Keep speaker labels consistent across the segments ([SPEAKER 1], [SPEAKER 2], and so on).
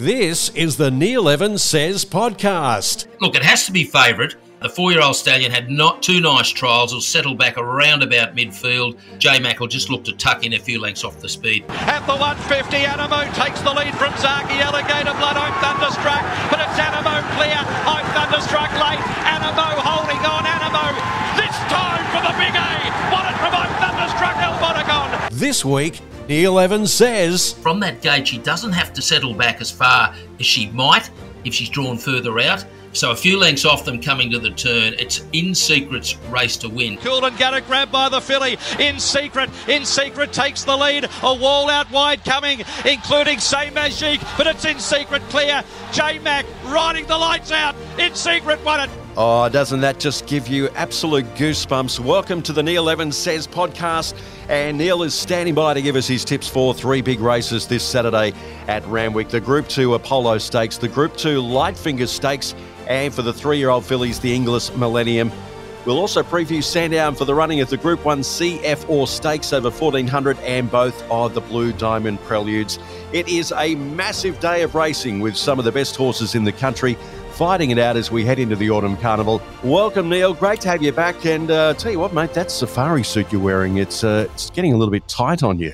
[SPEAKER 1] This is the Neil Evans Says podcast.
[SPEAKER 2] Look, it has to be favourite. The four-year-old stallion had not two nice trials. Will settle back around about midfield. J Mac will just look to tuck in a few lengths off the speed.
[SPEAKER 3] At the 150, Anamoe takes the lead from Zaaki Alligator Blood. I'm thunderstruck, but it's Anamoe clear. I'm thunderstruck late. Anamoe holding on. Anamoe this time for the big A. Won it from I'm thunderstruck El Bodegon.
[SPEAKER 1] This week, Neil Evans says
[SPEAKER 2] From that gate, she doesn't have to settle back as far as she might if she's drawn further out. So a few lengths off them coming to the turn. It's in secret's race to win.
[SPEAKER 3] Coolin got it grab by the filly. In secret, in secret takes the lead. A wall out wide coming, including Say Magic, but it's in secret clear. J Mac riding the lights out. In secret won it.
[SPEAKER 1] Oh, doesn't that just give you absolute goosebumps? Welcome to the Neil Evans Says podcast. And Neil is standing by to give us his tips for three big races this Saturday at Randwick the Group 2 Apollo Stakes, the Group 2 Light Fingers Stakes, and for the three year old fillies, the Inglis Millennium. We'll also preview Sandown for the running of the Group 1 CF Stakes over 1400 and both of the Blue Diamond Preludes. It is a massive day of racing with some of the best horses in the country fighting it out as we head into the autumn carnival. Welcome, Neil. Great to have you back. And uh, tell you what, mate, that safari suit you're wearing, it's uh, it's getting a little bit tight on you.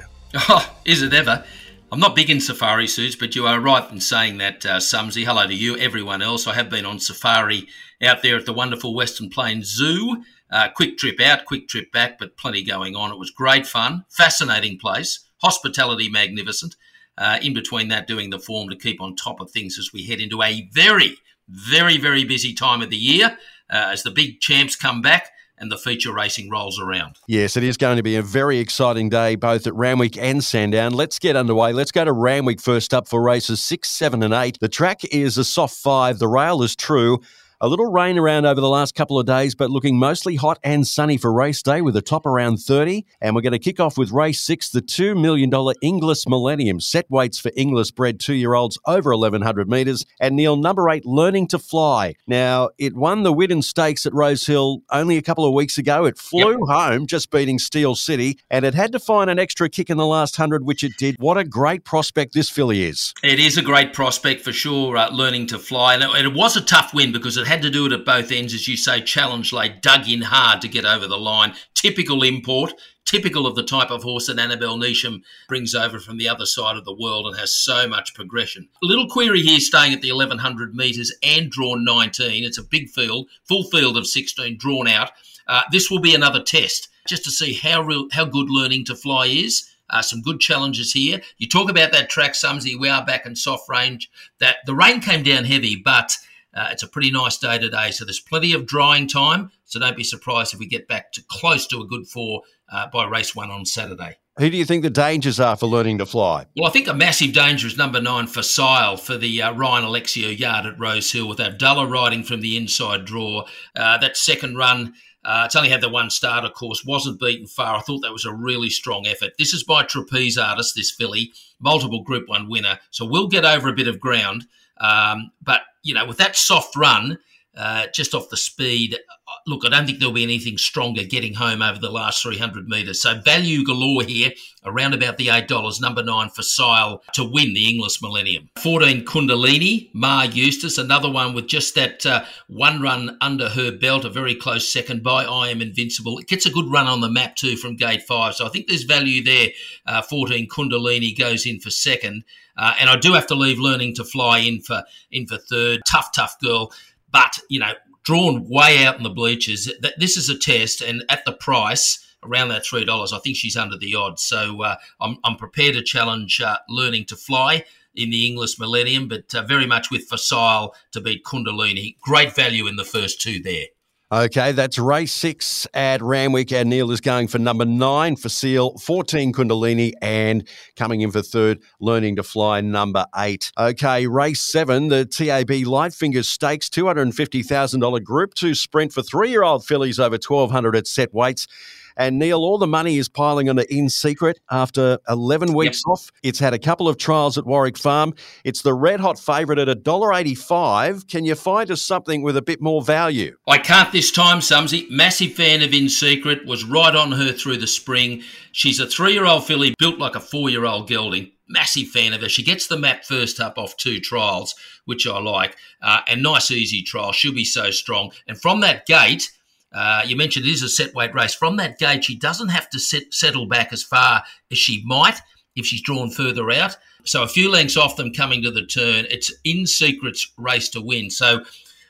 [SPEAKER 2] Oh, is it ever? I'm not big in safari suits, but you are right in saying that, uh, Sumsy. Hello to you, everyone else. I have been on safari out there at the wonderful Western Plains Zoo. Uh, quick trip out, quick trip back, but plenty going on. It was great fun, fascinating place, hospitality magnificent. Uh, in between that, doing the form to keep on top of things as we head into a very, very, very busy time of the year uh, as the big champs come back and the feature racing rolls around.
[SPEAKER 1] Yes, it is going to be a very exciting day both at Randwick and Sandown. Let's get underway. Let's go to Randwick first up for races six, seven, and eight. The track is a soft five. The rail is true. A little rain around over the last couple of days, but looking mostly hot and sunny for race day with a top around 30. And we're going to kick off with race six, the $2 million Inglis Millennium. Set weights for Inglis bred two year olds over 1100 metres. And Neil, number eight, Learning to Fly. Now, it won the Widden Stakes at Rose Hill only a couple of weeks ago. It flew yep. home, just beating Steel City, and it had to find an extra kick in the last 100, which it did. What a great prospect this filly is.
[SPEAKER 2] It is a great prospect for sure, uh, Learning to Fly. And it, it was a tough win because it had to do it at both ends, as you say. Challenge lay dug in hard to get over the line. Typical import, typical of the type of horse that Annabel Neasham brings over from the other side of the world and has so much progression. A little query here staying at the 1100 metres and drawn 19. It's a big field, full field of 16 drawn out. Uh, this will be another test just to see how real, how good learning to fly is. Uh, some good challenges here. You talk about that track, Sumsy. We are back in soft range. That the rain came down heavy, but uh, it's a pretty nice day today, so there's plenty of drying time. So don't be surprised if we get back to close to a good four uh, by race one on Saturday.
[SPEAKER 1] Who do you think the dangers are for learning to fly?
[SPEAKER 2] Well, I think a massive danger is number nine for Sile for the uh, Ryan Alexio yard at Rose Hill with Abdullah riding from the inside draw. Uh, that second run, uh, it's only had the one start, of course, wasn't beaten far. I thought that was a really strong effort. This is by Trapeze Artist, this filly, multiple Group 1 winner. So we'll get over a bit of ground. Um, but you know, with that soft run, uh, just off the speed, look, I don't think there'll be anything stronger getting home over the last 300 metres. So value galore here, around about the $8, number nine for Sile to win the Inglis Millennium. 14 Kundalini, Maher Eustace, another one with just that uh, one run under her belt, a very close second by I Am Invincible. It gets a good run on the map too from gate five. So I think there's value there. Uh, 14 Kundalini goes in for second. Uh, and I do have to leave learning to fly in for in for third. Tough, tough girl, but you know, drawn way out in the bleachers. This is a test, and at the price around that three dollars, I think she's under the odds. So uh, I'm I'm prepared to challenge uh, learning to fly in the Inglis Millennium, but uh, very much with Facile to beat Kundalini. Great value in the first two there.
[SPEAKER 1] Okay, that's race six at Randwick, and Neil is going for number nine for Seal, 14 Kundalini, and coming in for third, learning to fly number eight. Okay, race seven, the TAB Light Fingers Stakes, $250,000 Group 2 sprint for three year old fillies over 1200 at set weights. And Neil, all the money is piling on In Secret after 11 weeks yep. off. It's had a couple of trials at Warwick Farm. It's the red hot favourite at $1.85. Can you find us something with a bit more value?
[SPEAKER 2] I can't this time, Sumsy. Massive fan of In Secret, was right on her through the spring. She's a three year old filly built like a four year old gelding massive fan of her. She gets the map first up off two trials, which I like, uh, and nice easy trial. She'll be so strong. And from that gate, uh, you mentioned it is a set weight race. From that gate, she doesn't have to set, settle back as far as she might if she's drawn further out. So a few lengths off them coming to the turn. It's in secret's race to win. So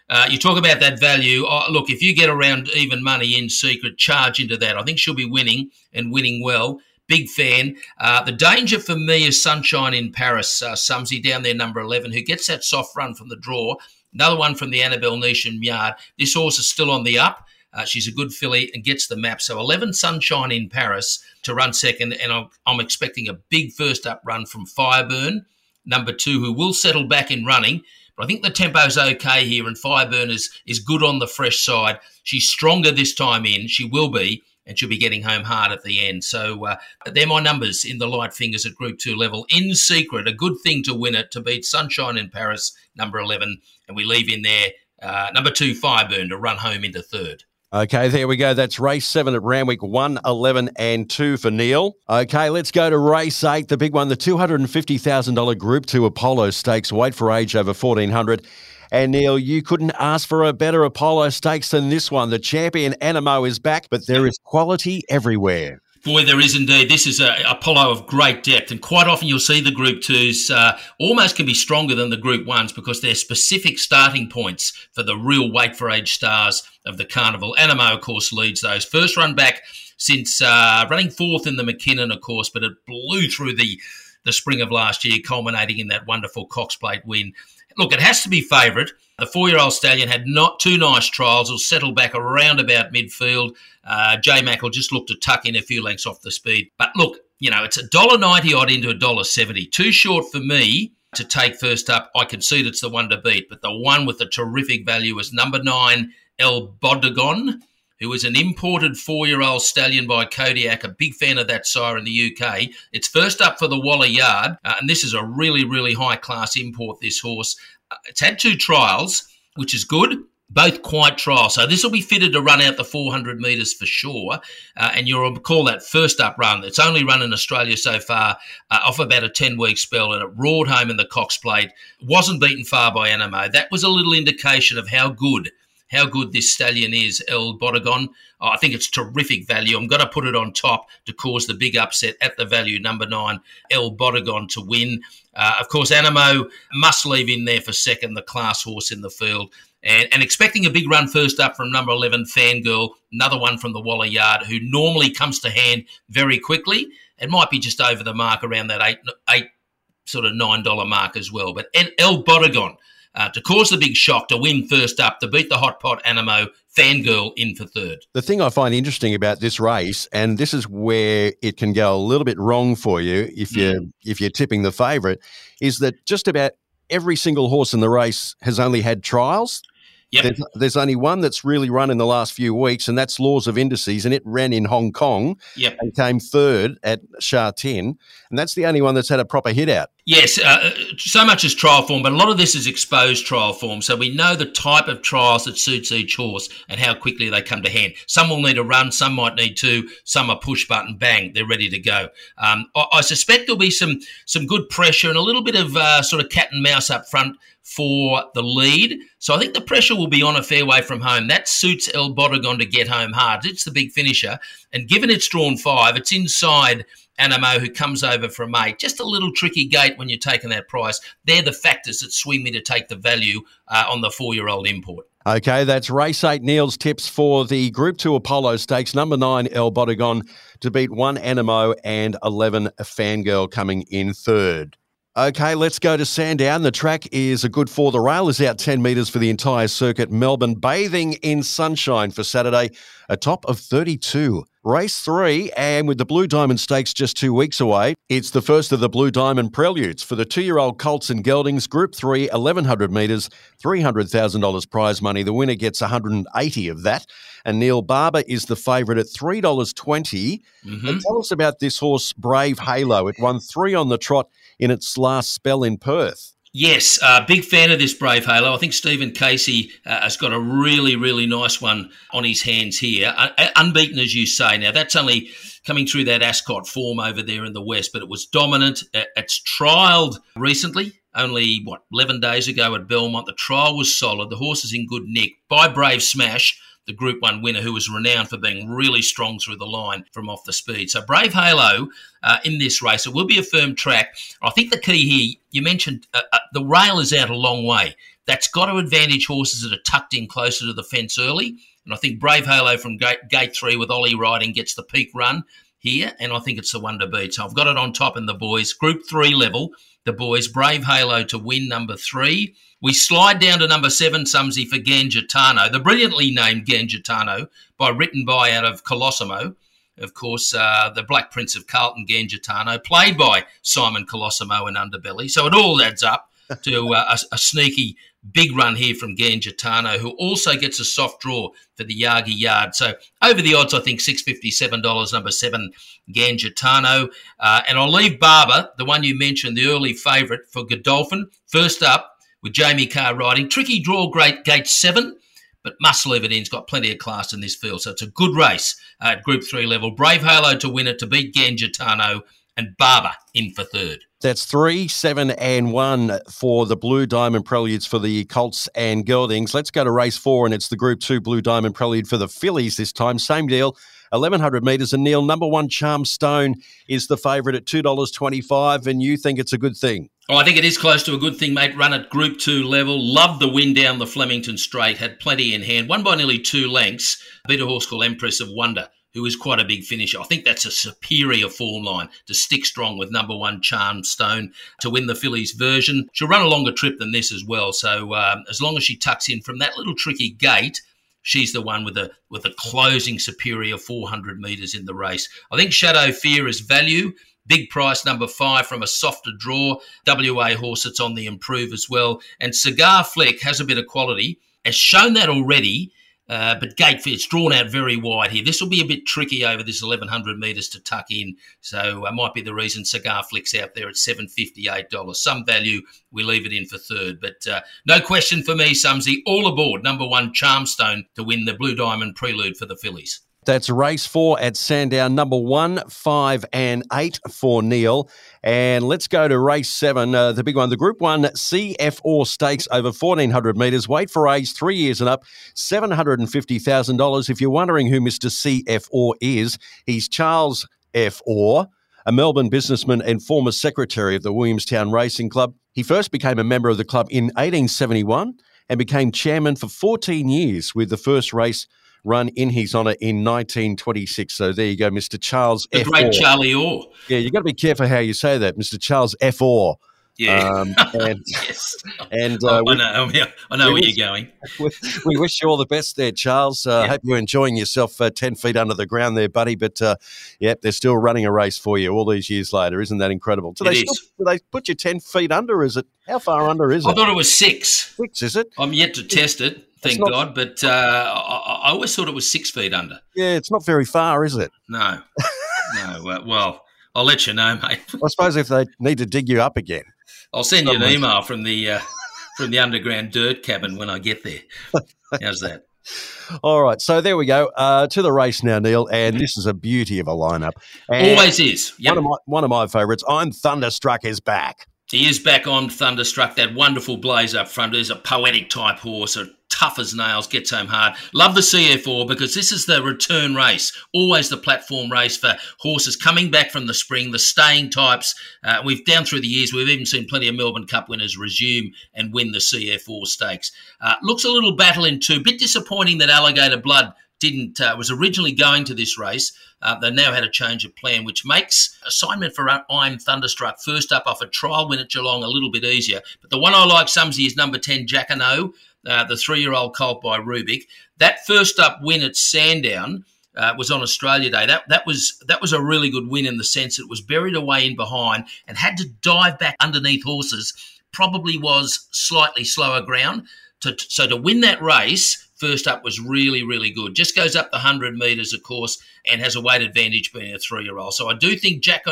[SPEAKER 2] uh, you talk about that value. Oh, look, if you get around even money in secret, charge into that. I think she'll be winning and winning well. Big fan. Uh, the danger for me is Sunshine in Paris, uh, Sumsy down there, number 11, who gets that soft run from the draw. Another one from the Annabel Neasham yard. This horse is still on the up. Uh, she's a good filly and gets the map. So 11 Sunshine in Paris to run second, and I'm, I'm expecting a big first up run from Fireburn, number two, who will settle back in running. But I think the tempo's okay here, and Fireburn is, is good on the fresh side. She's stronger this time in. She will be, and she'll be getting home hard at the end. So uh, they're my numbers in the light fingers at Group 2 level. In secret, a good thing to win it, to beat Sunshine in Paris, number 11. And we leave in there uh, number two, Fireburn, to run home into third.
[SPEAKER 1] Okay, there we go. That's race seven at Randwick, 1, 11, and 2 for Neil. Okay, let's go to race eight, the big one, the $250,000 Group 2 Apollo Stakes, weight for age over 1400. And Neil, you couldn't ask for a better Apollo Stakes than this one. The champion Anamoe is back, but there is quality everywhere.
[SPEAKER 2] Boy, there is indeed. This is a, a polo of great depth, and quite often you'll see the Group Twos uh, almost can be stronger than the Group Ones because they're specific starting points for the real weight for age stars of the carnival. Anamoe, of course, leads those. First run back since uh, running fourth in the Mackinnon, of course, but it blew through the the spring of last year, culminating in that wonderful Cox Plate win. Look, it has to be favourite. The four-year-old stallion had not two nice trials. Will settle back around about midfield. Uh, J Mac will just looked to tuck in a few lengths off the speed. But look, you know, it's a dollar ninety odd into a dollar seventy. Too short for me to take first up. I concede it's the one to beat, but the one with the terrific value is number nine, El Bodegon, who is an imported four-year-old stallion by Kodiac. A big fan of that sire in the UK. It's first up for the Waller Yard, uh, and this is a really, really high-class import. This horse. It's had two trials, which is good both quite trials. So this will be fitted to run out the 400 metres for sure. Uh, and you'll call that first up run. It's only run in Australia so far uh, off about a 10 week spell and it roared home in the Cox Plate. Wasn't beaten far by Anamoe. That was a little indication of how good. How good this stallion is, El Bodegon. Oh, I think it's terrific value. I'm going to put it on top to cause the big upset at the value number nine, El Bodegon to win. Uh, of course, Anamoe must leave in there for second, the class horse in the field and, and expecting a big run first up from number 11, Fangirl, another one from the Waller Yard, who normally comes to hand very quickly. It might be just over the mark around that eight, eight sort of $9 mark as well. But El Bodegon, uh, to cause the big shock, to win first up, to beat the hot pot Anamoe Fangirl in for third.
[SPEAKER 1] The thing I find interesting about this race, and this is where it can go a little bit wrong for you if you're mm. if you're tipping the favourite, is that just about every single horse in the race has only had trials.
[SPEAKER 2] Yep.
[SPEAKER 1] There's, there's, only one that's really run in the last few weeks, and that's Laws of Indices, and it ran in Hong Kong
[SPEAKER 2] yep.
[SPEAKER 1] and came third at Sha Tin, and that's the only one that's had a proper hit out.
[SPEAKER 2] Yes, uh, so much as trial form, but a lot of this is exposed trial form. So we know the type of trials that suits each horse and how quickly they come to hand. Some will need a run, some might need two, some are push button, bang, they're ready to go. Um, I, I, suspect there'll be some some good pressure and a little bit of uh, sort of cat and mouse up front for the lead. So I think the pressure will be on a fairway from home. That suits El Bodegon to get home hard. It's the big finisher. And given it's drawn five, it's inside Anamoe who comes over from eight. Just a little tricky gate when you're taking that price. They're the factors that swing me to take the value uh, on the four year old import.
[SPEAKER 1] Okay, that's race eight. Neil's tips for the Group Two Apollo Stakes. Number nine, El Bodegon to beat one Anamoe and 11 Fangirl coming in third. Okay, let's go to Sandown. The track is a good four. the rail is out 10 metres for the entire circuit. Melbourne bathing in sunshine for Saturday, a top of 32. Race three, and with the Blue Diamond Stakes just two weeks away, it's the first of the Blue Diamond Preludes for the two year old Colts and Geldings, Group 3, 1100 metres, $300,000 prize money. The winner gets 180 of that. And Neil Barber is the favourite at $3.20. Mm-hmm. And tell us about this horse, Brave Halo. It won three on the trot in its last spell in Perth.
[SPEAKER 2] Yes, uh, big fan of this Brave Halo. I think Stephen Casey uh, has got a really, really nice one on his hands here. Uh, unbeaten, as you say. Now, that's only coming through that Ascot form over there in the West, but it was dominant. Uh, it's trialled recently, only, what, 11 days ago at Belmont. The trial was solid. The horse is in good nick by Brave Smash the Group 1 winner, who was renowned for being really strong through the line from off the speed. So Brave Halo uh, in this race, it will be a firm track. I think the key here, you mentioned uh, uh, the rail is out a long way. That's got to advantage horses that are tucked in closer to the fence early. And I think Brave Halo from gate, gate three with Ollie riding gets the peak run here, and I think it's the one to beat. So I've got it on top in the boys. Group three level, the boys. Brave Halo to win number three. We slide down to number seven, Sumsy, for Gangitano, the brilliantly named Gangitano, by written by out of Colosimo. Of course, uh, the Black Prince of Carlton, Gangitano, played by Simon Colosimo and Underbelly. So it all adds up to uh, a, a, sneaky big run here from Gangitano, who also gets a soft draw for the Yagi Yard. So over the odds, I think $657, number seven, Gangitano. Uh, and I'll leave Barber, the one you mentioned, the early favourite for Godolphin. First up, with Jamie Kah riding. Tricky draw, great gate seven, but must leave it in. He's got plenty of class in this field. So it's a good race at Group 3 level. Brave Halo to win it, to beat Gangitano, and Barber in for third.
[SPEAKER 1] That's three, seven, and one for the Blue Diamond Preludes for the Colts and Geldings. Let's go to race four, and it's the Group Two Blue Diamond Prelude for the fillies this time. Same deal. 1100 metres. And Neil, number one Charm Stone is the favourite at $2.25, and you think it's a good thing.
[SPEAKER 2] Oh, I think it is close to a good thing, mate. Run at Group 2 level. Loved the win down the Flemington Straight. Had plenty in hand. Won by nearly two lengths. Beat a horse called Empress of Wonder, who is quite a big finisher. I think that's a superior form line to stick strong with number one Charm Stone to win the fillies version. She'll run a longer trip than this as well. So um, as long as she tucks in from that little tricky gate, she's the one with a with a closing superior 400 metres in the race. I think Shadow Fear is value. Big price number five from a softer draw. WA horse that's on the improve as well. And Cigar Flick has a bit of quality. Has shown that already uh, but gate it's drawn out very wide here. This will be a bit tricky over this 1100 metres to tuck in. So uh, might be the reason Cigar Flicks out there at $758. Some value, we leave it in for third. But uh, no question for me, Sumsy. All aboard, number one Charmstone to win the Blue Diamond Prelude for the fillies.
[SPEAKER 1] That's race four at Sandown, number one, five, and eight for Neil. And let's go to race seven, uh, the big one, the Group One CF Orr Stakes over 1,400 metres. Wait for age three years and up, $750,000. If you're wondering who Mr. CFO is, he's Charles F. Orr, a Melbourne businessman and former secretary of the Williamstown Racing Club. He first became a member of the club in 1871 and became chairman for 14 years with the first race run in his honour in 1926. So there you go, Mr. Charles
[SPEAKER 2] the
[SPEAKER 1] F.
[SPEAKER 2] great Charlie Orr.
[SPEAKER 1] Yeah, you've got to be careful how you say that, Mr. Charles F. Orr.
[SPEAKER 2] Yeah. Um, and yes.
[SPEAKER 1] and uh,
[SPEAKER 2] oh, I know, I know where wish, you're going.
[SPEAKER 1] We, wish you all the best there, Charles. I uh, yeah. hope you're enjoying yourself uh, 10 feet under the ground there, buddy. But uh, yeah, they're still running a race for you all these years later. Isn't that incredible? Do,
[SPEAKER 2] it
[SPEAKER 1] they,
[SPEAKER 2] is.
[SPEAKER 1] Still, do they put you 10 feet under? Is it? How far under is it?
[SPEAKER 2] I thought it was six.
[SPEAKER 1] Six, is it?
[SPEAKER 2] I'm yet to test it thank not, God. But uh, I, I, always thought it was six feet under.
[SPEAKER 1] Yeah, it's not very far, is it?
[SPEAKER 2] No, no. Uh, well, I'll let you know, mate.
[SPEAKER 1] I suppose if they need to dig you up again,
[SPEAKER 2] I'll send you an email from the uh, from the underground dirt cabin when I get there. How's that?
[SPEAKER 1] All right, so there we go uh, to the race now, Neil, and this is a beauty of a lineup. And
[SPEAKER 2] Always is.
[SPEAKER 1] Yep. One of my one of my favourites. I'm Thunderstruck is back.
[SPEAKER 2] He is back on Thunderstruck. That wonderful blaze up front. He's a poetic type horse, a tough as nails, gets home hard. Love the CF Orr because this is the return race, always the platform race for horses coming back from the spring, the staying types. Uh, we've down through the years, we've even seen plenty of Melbourne Cup winners resume and win the CF Orr stakes. Uh, looks a little battle in two. Bit disappointing that Alligator Blood didn't uh, was originally going to this race. Uh, they now had a change of plan, which makes assignment for I'm Thunderstruck first up off a trial win at Geelong a little bit easier. But the one I like, Sumsy, is number ten Jacquinot uh, the three-year-old colt by Rubick. That first up win at Sandown uh, was on Australia Day. That that was that was a really good win in the sense it was buried away in behind and had to dive back underneath horses. Probably was slightly slower ground. To, so to win that race, first up was really, really good. Just goes up the 100 metres, of course, and has a weight advantage being a three year old. So I do think Jack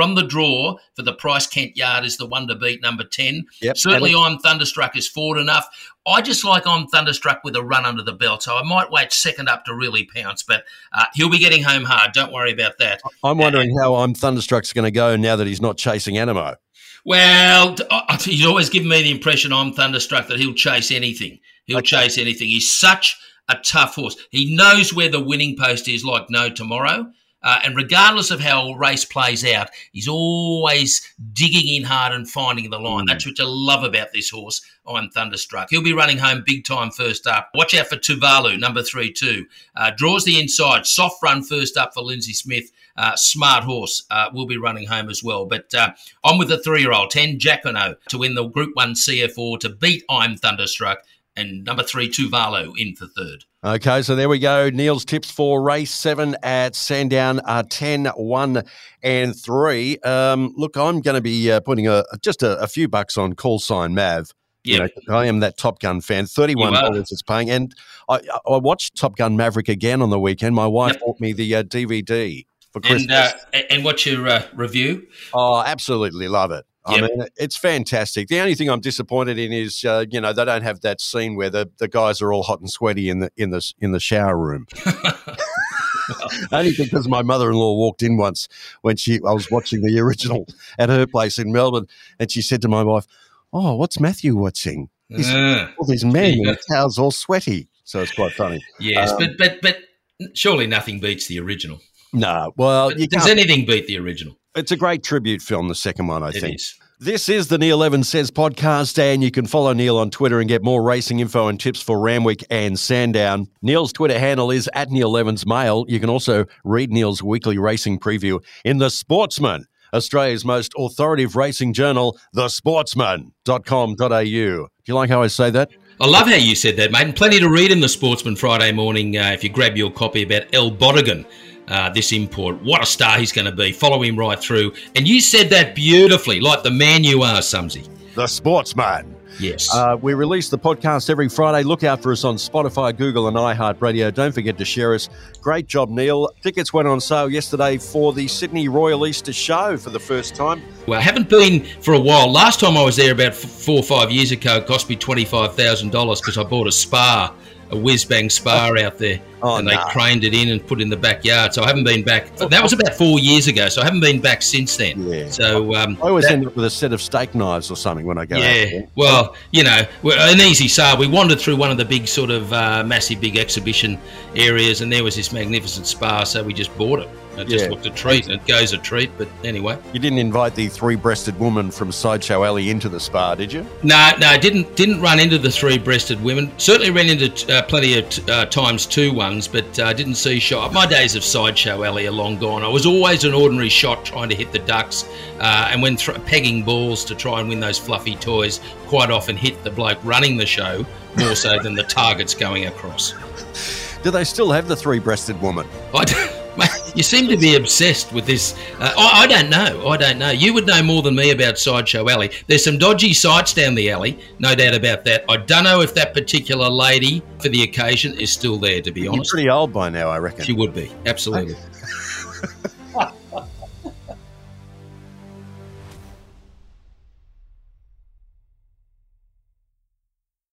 [SPEAKER 2] from the draw for the Price Kent yard is the one to beat, number 10.
[SPEAKER 1] Yep.
[SPEAKER 2] Certainly, I'm Thunderstruck is forward enough. I just like I'm Thunderstruck with a run under the belt, so I might wait second up to really pounce, but uh, he'll be getting home hard. Don't worry about that.
[SPEAKER 1] I'm wondering how I'm Thunderstruck's going to go now that he's not chasing Anamoe.
[SPEAKER 2] Well, he's always given me the impression I'm Thunderstruck that he'll chase anything. He'll okay. chase anything. He's such a tough horse. He knows where the winning post is like no tomorrow. Uh, and regardless of how a race plays out, he's always digging in hard and finding the line. Mm. That's what I love about this horse. I'm thunderstruck. He'll be running home big time first up. Watch out for Tuvalu, number three, two. Uh, draws the inside. Soft run first up for Lindsay Smith. Uh, smart horse uh, will be running home as well. But uh, on with the three year old, 10 Jacquinot to win the Group 1 CF Orr to beat I'm Thunderstruck and number three, Tuvalu, in for third.
[SPEAKER 1] Okay, so there we go. Neil's tips for race seven at Sandown are 10, 1, and 3. Um, look, I'm going to be uh, putting a, just a, a, few bucks on call sign Mav.
[SPEAKER 2] Yeah, you
[SPEAKER 1] know, I am that Top Gun fan. Thirty-one dollars it's paying, and I, I watched Top Gun Maverick again on the weekend. My wife yep. bought me the uh, DVD for Christmas.
[SPEAKER 2] And, uh, and what's your uh, review?
[SPEAKER 1] Oh, absolutely love it. I yep. mean, it's fantastic. The only thing I'm disappointed in is, uh, you know, they don't have that scene where the, the guys are all hot and sweaty in the in the in the shower room. only because my mother-in-law walked in once when she I was watching the original at her place in Melbourne, and she said to my wife, "Oh, what's Matthew watching? He's, uh, all these men the towels all sweaty." So it's quite funny.
[SPEAKER 2] Yes, um, but but but surely nothing beats the original.
[SPEAKER 1] No, well,
[SPEAKER 2] does anything beat the original?
[SPEAKER 1] It's a great tribute film, the second one, I
[SPEAKER 2] it
[SPEAKER 1] think.
[SPEAKER 2] Is.
[SPEAKER 1] This is the Neil Evans Says podcast, and you can follow Neil on Twitter and get more racing info and tips for Randwick and Sandown. Neil's Twitter handle is at Neil Evans Mail. You can also read Neil's weekly racing preview in The Sportsman, Australia's most authoritative racing journal, thesportsman.com.au. Do you like how I say that?
[SPEAKER 2] I love how you said that, mate. And plenty to read in The Sportsman Friday morning uh, if you grab your copy about El Bodegon uh, this import. What a star he's going to be. Follow him right through. And you said that beautifully, like the man you are, Sumsy.
[SPEAKER 1] The sportsman.
[SPEAKER 2] Yes.
[SPEAKER 1] Uh, we release the podcast every Friday. Look out for us on Spotify, Google, and iHeartRadio. Don't forget to share us. Great job, Neil. Tickets went on sale yesterday for the Sydney Royal Easter Show for the first time.
[SPEAKER 2] Well, I haven't been for a while. Last time I was there about four or five years ago, it cost me $25,000 because I bought a spa a whiz bang spa out there, oh, and they craned it in and put it in the backyard. So I haven't been back. That was about four years ago. So I haven't been back since then.
[SPEAKER 1] Yeah.
[SPEAKER 2] So um,
[SPEAKER 1] I always that, end up with a set of steak knives or something when I go.
[SPEAKER 2] Yeah. Well, you know, an easy sale. We wandered through one of the big sort of uh, massive big exhibition areas, and there was this magnificent spa. So we just bought it. It just yeah. looked a treat. It goes a treat, but anyway.
[SPEAKER 1] You didn't invite the three-breasted woman from Sideshow Alley into the spa, did you?
[SPEAKER 2] No, no, didn't didn't run into the three-breasted women. Certainly ran into uh, plenty of t- uh, times two ones, but uh, didn't see shot. My days of Sideshow Alley are long gone. I was always an ordinary shot trying to hit the ducks, uh, and when th- pegging balls to try and win those fluffy toys, quite often hit the bloke running the show more so than the targets going across.
[SPEAKER 1] Do they still have the three-breasted woman?
[SPEAKER 2] I don't. You seem to be obsessed with this. Uh, I, I, don't know. I don't know. You would know more than me about Sideshow Alley. There's some dodgy sites down the alley, no doubt about that. I don't know if that particular lady for the occasion is still there, to be honest.
[SPEAKER 1] You're pretty old by now, I reckon.
[SPEAKER 2] She would be, absolutely.